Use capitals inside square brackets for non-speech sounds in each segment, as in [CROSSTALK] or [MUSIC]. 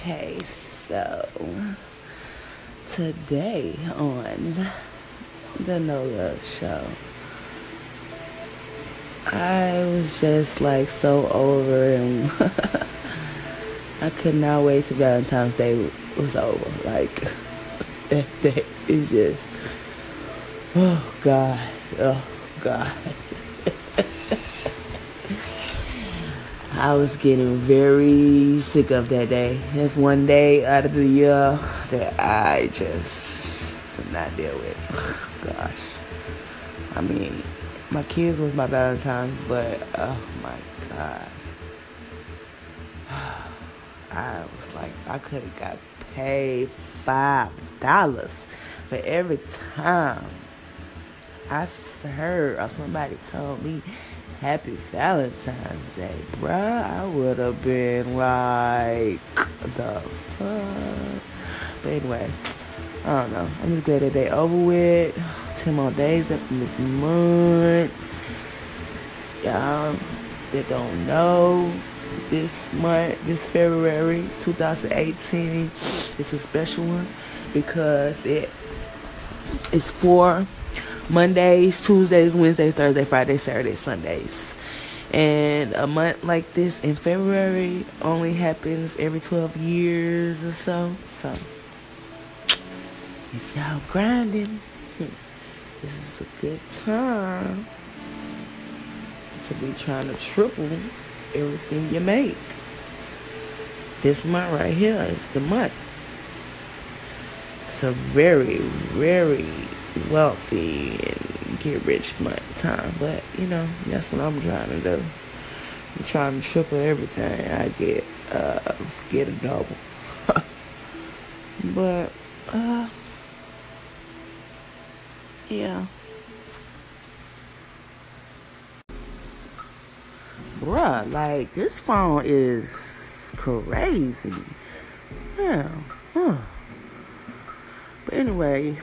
Okay, so today on the No Love Show, I was just like so over and [LAUGHS] I could not wait till Valentine's Day was over. Like [LAUGHS] that day is just oh God, oh God. I was getting very sick of that day. That's one day out of the year that I just did not deal with. [SIGHS] Gosh. I mean, my kids was my Valentine's, but oh my God. [SIGHS] I was like, I could have got paid five dollars for every time I heard or somebody told me Happy Valentine's Day, bruh. I would have been like, the fuck? But anyway, I don't know. I'm just glad that they over with. [SIGHS] 10 more days left in this month. Y'all that don't know, this month, this February 2018 is a special one because it is for Mondays, Tuesdays, Wednesdays, Thursdays, Fridays, Saturdays, Sundays. And a month like this in February only happens every 12 years or so. So, if y'all grinding, [LAUGHS] this is a good time to be trying to triple everything you make. This month right here is the month. It's a very, very wealthy and get rich month time. But you know, that's what I'm trying to do. I'm trying to triple everything I get, uh, get a double. [LAUGHS] but uh, yeah. Bruh, like this phone is crazy. Yeah. Huh. But anyway,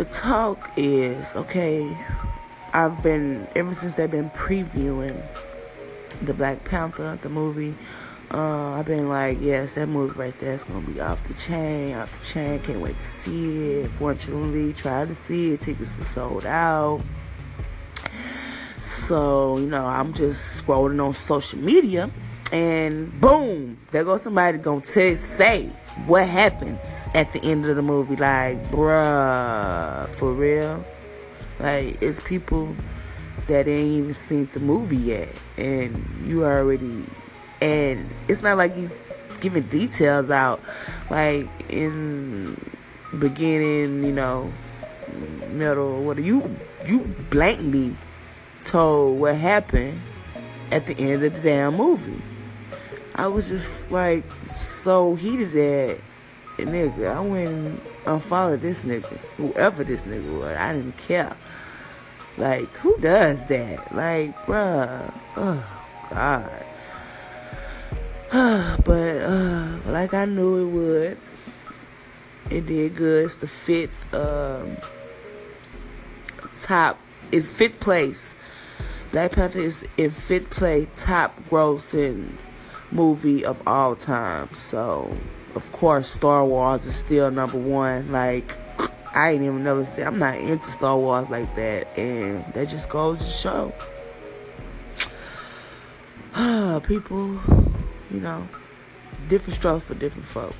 the talk is okay. I've been ever since they've been previewing the Black Panther, the movie. Uh, I've been like, yes, that movie right there is gonna be off the chain, off the chain. Can't wait to see it. Fortunately, tried to see it. Tickets were sold out. So you know, I'm just scrolling on social media, and boom, there goes somebody gonna text, say what happens at the end of the movie. Like, bruh, for real? Like, it's people that ain't even seen the movie yet. And you already. And it's not like he's giving details out. Like, in beginning, you know, middle, what are you. You blatantly told what happened at the end of the damn movie. I was just like, so heated that nigga. I went unfollowed this nigga, whoever this nigga was. I didn't care. Like, who does that? Like, bruh. Oh, God. [SIGHS] but, uh, like I knew it would. It did good. It's the fifth, um, top, it's fifth place. Black Panther is in fifth place, top grossing movie of all time. So, of course, Star Wars is still number one. Like, I ain't even never said I'm not into Star Wars like that, and that just goes to show. [SIGHS] People, you know, different strokes for different folks.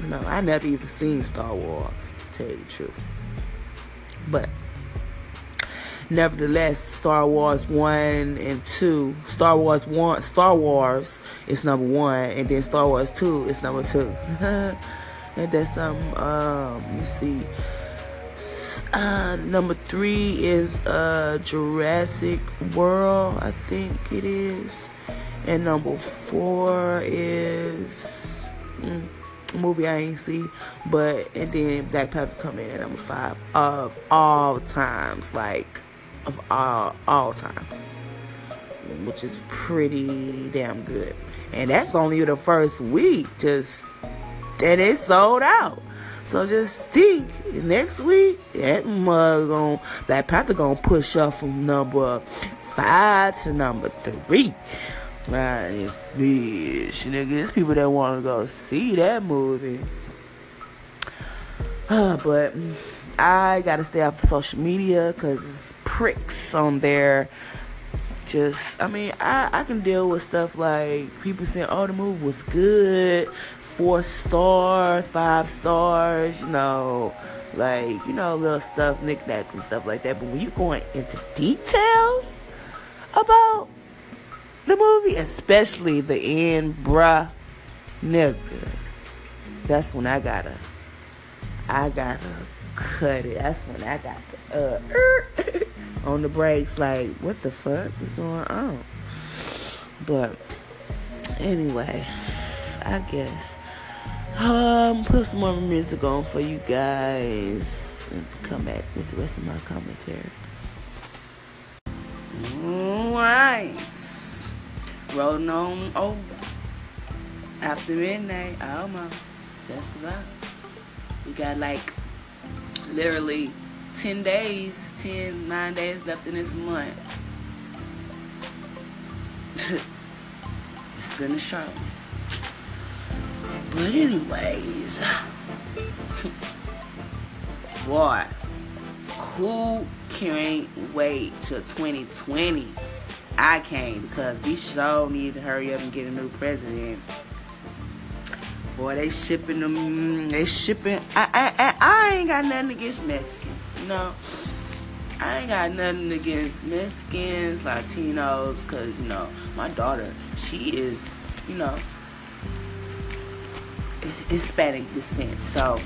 You know, I never even seen Star Wars, tell you the truth. But nevertheless, Star Wars one and two, Star Wars one, Star Wars is number one, and then Star Wars two is number two. [LAUGHS] and that's um, um, let me see. Uh, number three is uh Jurassic World, I think it is, and number four is. Mm, movie I ain't see, but and then Black Panther come in at number five of all times. Like of all all times, which is pretty damn good. And that's only the first week, just and it sold out. So just think, next week that mug on that Panther gonna push up from number five to number three. Right, this bitch, nigga. There's people that want to go see that movie. Uh, [SIGHS] but I gotta stay off of social media because it's pricks on there. Just, I mean, I, I can deal with stuff like people saying, oh, the movie was good, four stars, five stars, you know, like, you know, little stuff, knickknacks and stuff like that. But when you're going into details about the movie, especially the end, bruh, nigga, that's when I gotta, I gotta cut it. That's when I got the, uh, [LAUGHS] on the brakes, like, what the fuck is going on? But, anyway, I guess, um, put some more music on for you guys and come back with the rest of my commentary. Alright rolling on over. After midnight, almost. Just about. We got like literally 10 days, 10, 9 days left in this month. [LAUGHS] it's been a one. But anyways, [LAUGHS] boy, who can't wait till 2020? I came because we sure need to hurry up and get a new president. Boy, they shipping them. Mm, they shipping. I, I, I, I ain't got nothing against Mexicans. You know, I ain't got nothing against Mexicans, Latinos, cause you know my daughter, she is, you know, Hispanic descent. So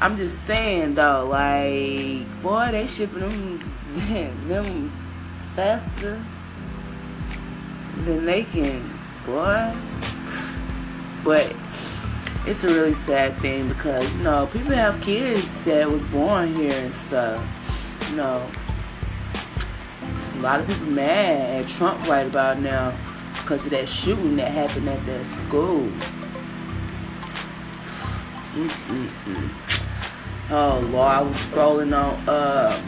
I'm just saying though, like, boy, they shipping them, them faster than they can, boy. But it's a really sad thing because you know people have kids that was born here and stuff. You know, it's a lot of people mad at Trump right about now because of that shooting that happened at that school. Mm-mm-mm. Oh Lord, I was scrolling on uh,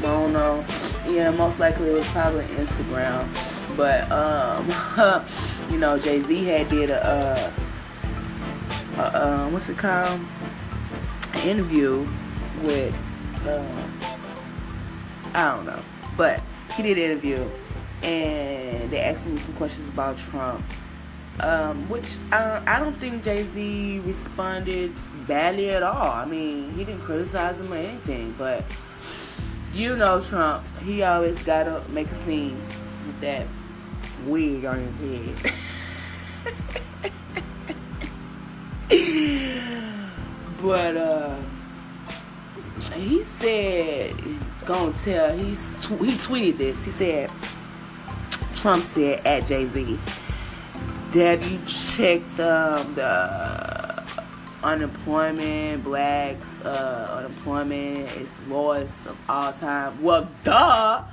Mono. Yeah, most likely it was probably Instagram but um, [LAUGHS] you know, Jay Z had did a, uh, um, what's it called? An interview with um, I don't know, but he did an interview, and they asked him some questions about Trump. Um, which uh, I don't think Jay Z responded badly at all. I mean, he didn't criticize him or anything, but you know Trump, he always gotta make a scene with that wig on his head. [LAUGHS] but uh he said gonna tell he's he tweeted this he said trump said at jay-z have you checked um, the unemployment blacks uh, unemployment is lowest of all time well duh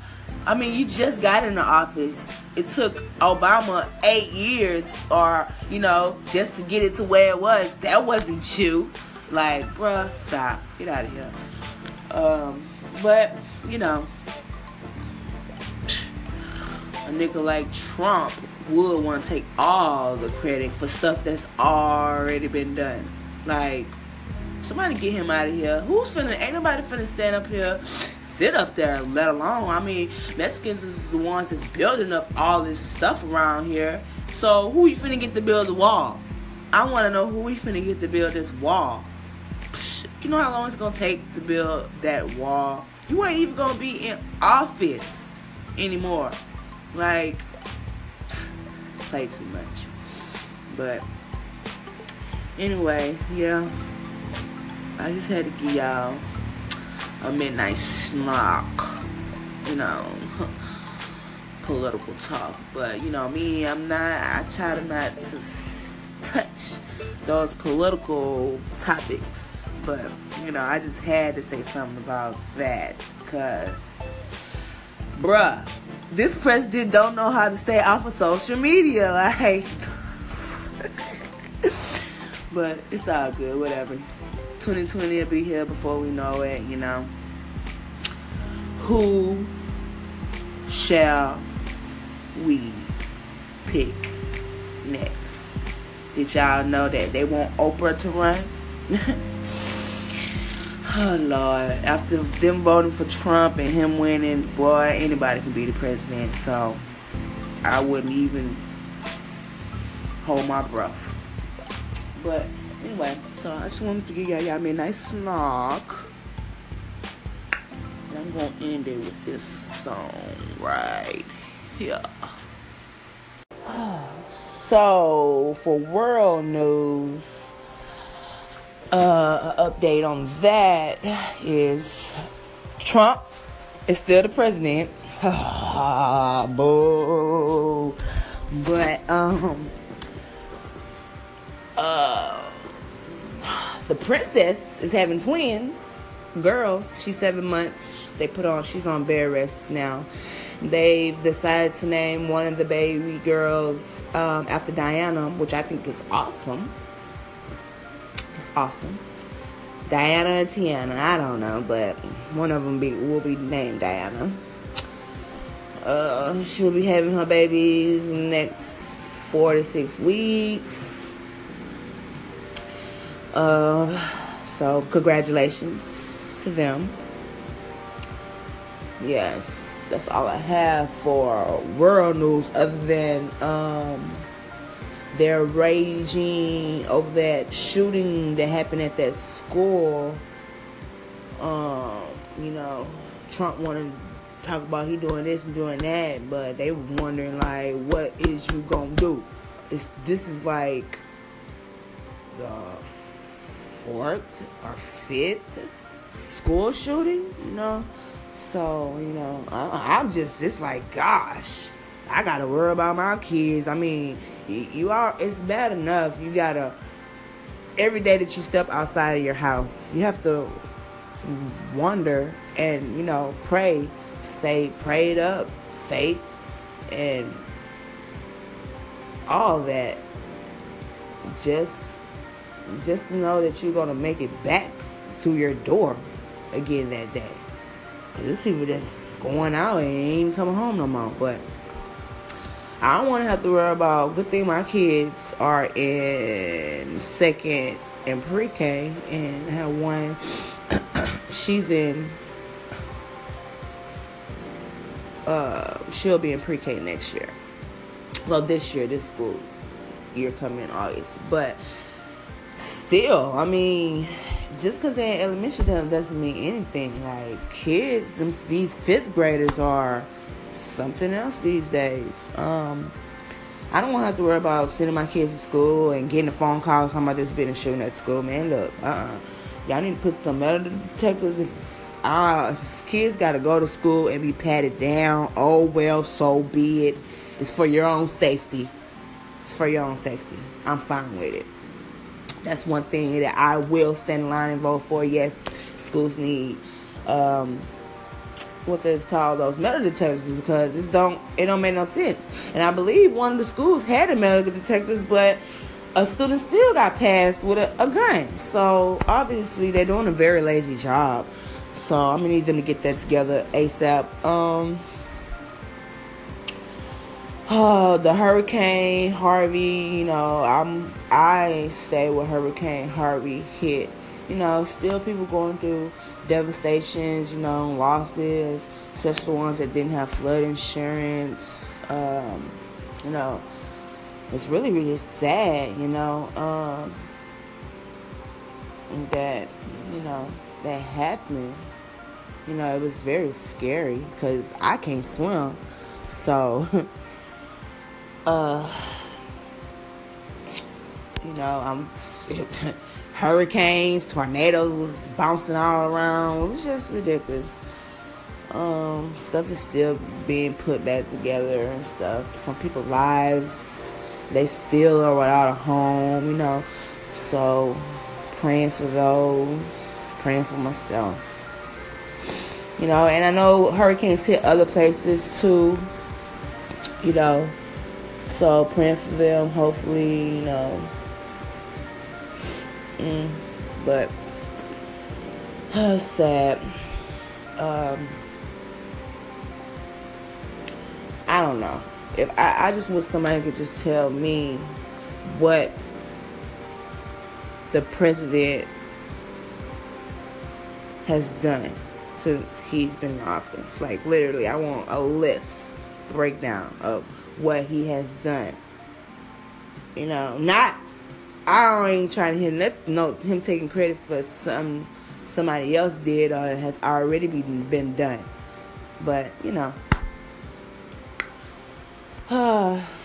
I mean, you just got in the office. It took Obama eight years, or you know, just to get it to where it was. That wasn't you. Like, bruh, stop. Get out of here. Um, but you know, a nigga like Trump would want to take all the credit for stuff that's already been done. Like, somebody get him out of here. Who's finna? Ain't nobody finna stand up here sit up there, let alone. I mean, Mexicans is the ones that's building up all this stuff around here. So who you finna get to build the wall? I want to know who we finna get to build this wall. You know how long it's gonna take to build that wall? You ain't even gonna be in office anymore. Like, [SIGHS] play too much. But anyway, yeah. I just had to give y'all a midnight snack, you know, [LAUGHS] political talk. But you know, me, I'm not. I try to not to touch those political topics. But you know, I just had to say something about that because, bruh, this president don't know how to stay off of social media. [LAUGHS] Like, but it's all good. Whatever. 2020 will be here before we know it, you know. Who shall we pick? next. Did y'all know that they want Oprah to run? [LAUGHS] oh Lord! After them voting for Trump and him winning, boy, anybody can be the president. So I wouldn't even hold my breath. But anyway, so I just wanted to give y'all, y'all me a nice snack. And I'm gonna end it with this song right here. [SIGHS] So for world news, uh, update on that is Trump is still the president. [SIGHS] Boo. But um uh the princess is having twins, girls. She's seven months. They put on. She's on bed rest now. They've decided to name one of the baby girls um, after Diana, which I think is awesome. It's awesome. Diana and Tiana, I don't know, but one of them be, will be named Diana. Uh, she'll be having her babies next four to six weeks. Uh, so congratulations to them. Yes that's all I have for world news other than um, they're raging over that shooting that happened at that school. Um, you know, Trump wanted to talk about he doing this and doing that, but they were wondering like, what is you gonna do? It's this is like the fourth or fifth school shooting, you know. So, you know, I, am just, it's like, gosh, I gotta worry about my kids. I mean, you, are, it's bad enough. You gotta, every day that you step outside of your house, you have to wonder and, you know, pray, stay prayed up, faith, and all that. Just, just to know that you're gonna make it back through your door again that day. Cause there's people that's going out and ain't even coming home no more. But I don't want to have to worry about. Good thing my kids are in second and pre-K, and I have one. [COUGHS] she's in. Uh, she'll be in pre-K next year. Well, this year, this school year coming in August, but still, I mean just because they're in elementary doesn't mean anything. Like kids, them, these fifth graders are something else these days. Um, I don't want to have to worry about sending my kids to school and getting a phone call talking about this being a shooting at school. Man, look, uh, uh-uh. y'all need to put some metal detectors. If, uh, if kids got to go to school and be patted down, oh well, so be it. It's for your own safety. It's for your own safety. I'm fine with it. That's one thing that I will stand in line and vote for. Yes, schools need um, what is called those metal detectors because this don't it don't make no sense. And I believe one of the schools had a metal detectors, but a student still got passed with a, a gun. So obviously they're doing a very lazy job. So I'm gonna need them to get that together ASAP. Um, oh, the hurricane Harvey, you know, I'm I stay with Hurricane Harvey hit. You know, still people going through devastations, you know, losses, especially ones that didn't have flood insurance. Um, you know, it's really, really sad, you know, um, that, you know, that happened. You know, it was very scary because I can't swim. So, [LAUGHS] uh, you know, I'm [LAUGHS] hurricanes, tornadoes bouncing all around. It was just ridiculous. Um, stuff is still being put back together and stuff. Some people lives, they still are without a home, you know. So, praying for those, praying for myself. You know, and I know hurricanes hit other places too, you know. So, praying for them, hopefully, you know Mm, but uh, [SIGHS] sad. Um, I don't know. if I, I just wish somebody could just tell me what the president has done since he's been in office. Like literally, I want a list breakdown of what he has done. You know, not I ain't trying to hear nothing, no him taking credit for some somebody else did or has already been been done. But you know. [SIGHS] [SIGHS]